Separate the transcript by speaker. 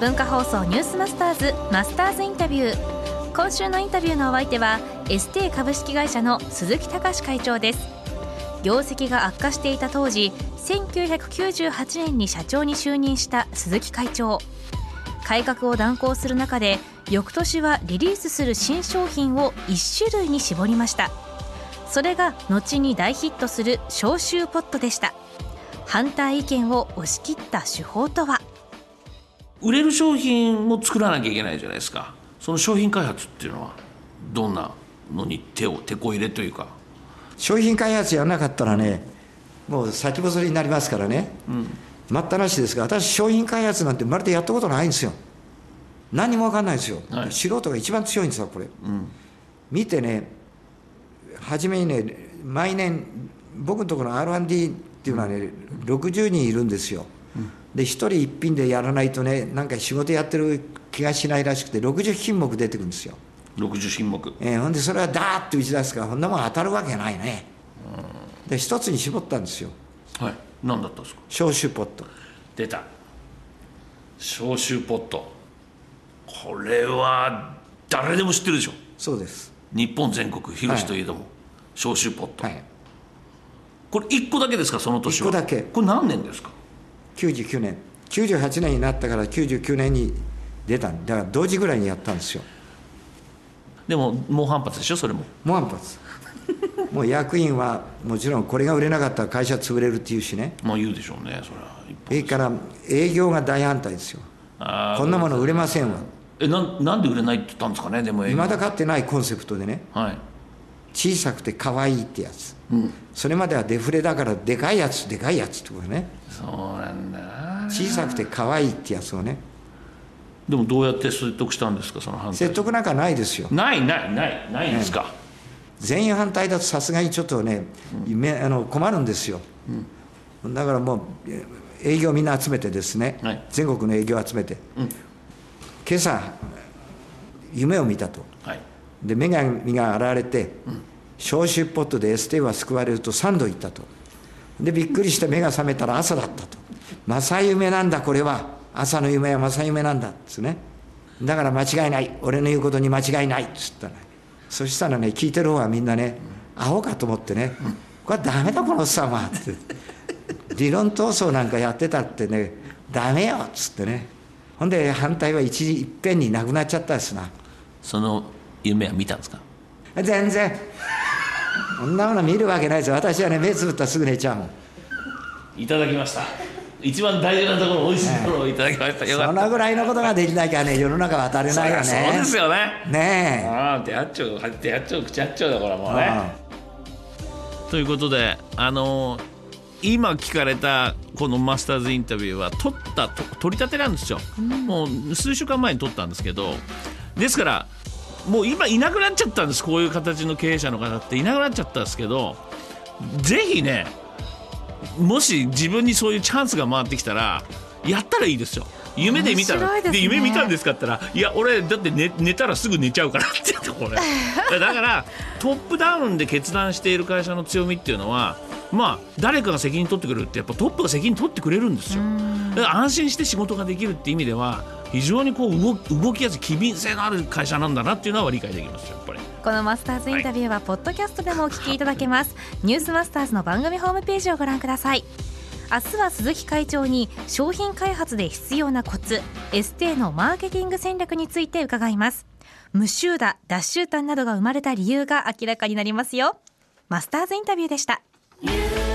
Speaker 1: 文化放送ニュースマスターズマスターズインタビュー。今週のインタビューのお相手はエステ株式会社の鈴木隆会長です。業績が悪化していた当時1998年に社長に就任した鈴木会長。改革を断行する中で翌年はリリースする新商品を1種類に絞りました。それが後に大ヒットする消臭ポットでした。反対意見を押し切った手法とは？
Speaker 2: 売れる商品も作らなきゃいけないじゃないですか。その商品開発っていうのはどんなのに手を手こ入れというか。
Speaker 3: 商品開発やらなかったらねもう先細りになりますからね、うん、待ったなしですが私商品開発なんてまるでやったことないんですよ。何にも分かんないですよ、はい、素人が一番強いんですよこれ、うん、見てね初めにね毎年僕のところの R&D っていうのはね60人いるんですよ、で1人1品でやらないとねなんか仕事やってる気がしないらしくて60品目出てくるんですよ。
Speaker 2: 60品目。
Speaker 3: えー、ほんでそれはダーッと打ち出すからこんなもん当たるわけないね。で一つに絞ったんですよ。
Speaker 2: はい。何だったんですか？
Speaker 3: 消臭ポット。
Speaker 2: 出た。消臭ポット。これは誰でも知ってるでしょ。
Speaker 3: そうです。
Speaker 2: 日本全国広しといえども、はい、消臭ポット、はい、これ1個だけですか？その年
Speaker 3: は。1個だけ。
Speaker 2: これ何年ですか？
Speaker 3: 99年。98年になったから99年に出た。だから同時ぐらいにやったんですよ。
Speaker 2: でも猛反発でしょ？それも。
Speaker 3: 猛反発。もう役員はもちろんこれが売れなかったら会社潰れるっていうしね。
Speaker 2: まあ言うでしょうねそれは。
Speaker 3: それから営業が大反対ですよ。こんなもの売れませんわ。
Speaker 2: えななんで売れないって言ったんですかね？でも
Speaker 3: いまだかってないコンセプトでね、はい、小さくて可愛いってやつ、うん、それまではデフレだからでかいやつでかいやつってことね。
Speaker 2: そうなんだ
Speaker 3: 小さくて可愛いってやつをね。
Speaker 2: でもどうやって説得したんですかその反対
Speaker 3: 説得なんかないですよ。
Speaker 2: ないないないないんですか、ね、
Speaker 3: 全員反対だとさすがにちょっとね、うん、あの困るんですよ、うん、だからもう営業みんな集めてですね、はい、全国の営業集めて、うん、今朝夢を見たと、はい、で女神が現れて、消臭ポットでエステは救われると3度言ったと。でびっくりして目が覚めたら朝だったと。正夢なんだこれは。朝の夢は正夢なんだっつね。だから間違いない。俺の言うことに間違いない。っつったねそしたらね聞いてる方はみんなねアホかと思ってね。これはダメだこのおっさんは。って。理論闘争なんかやってたってねダメよっつってね。ほんで反対は一時いっぺんになくなっちゃったですな。
Speaker 2: その夢は見たんですか？
Speaker 3: 全然そんなもの見るわけないですよ。私はね目つぶったらすぐ寝ちゃうもん。
Speaker 2: いただきました。一番大事なところ美味しいところをいただきました、
Speaker 3: ね、そのぐらいのことができなきゃね。世の中渡れないよね。
Speaker 2: そうですよね。
Speaker 3: ねえ。
Speaker 2: ああ手八丁手八丁口八丁だこれもうね。ということであのー今聞かれたこのマスターズインタビューは撮った取り立てなんですよ、うん、もう数週間前に撮ったんですけど。ですからもう今いなくなっちゃったんです。こういう形の経営者の方っていなくなっちゃったんですけどぜひねもし自分にそういうチャンスが回ってきたらやったらいいですよ。夢で見たら。で、ね、夢見たんですかって言ったらいや俺だって寝寝たらすぐ寝ちゃうからって言ってこれ。だからトップダウンで決断している会社の強みっていうのはまあ誰かが責任取ってくれるってやっぱトップが責任取ってくれるんですよ。だから安心して仕事ができるっていう意味では非常にこう動動きやすい機敏性のある会社なんだなっていうのは理解できますやっぱり。
Speaker 1: このマスターズインタビューはポッドキャストでもお聞きいただけます、はい、ニュースマスターズの番組ホームページをご覧ください。明日は鈴木会長に商品開発で必要なコツエステのマーケティング戦略について伺います。無臭打脱臭炭などが生まれた理由が明らかになりますよ。マスターズインタビューでした You.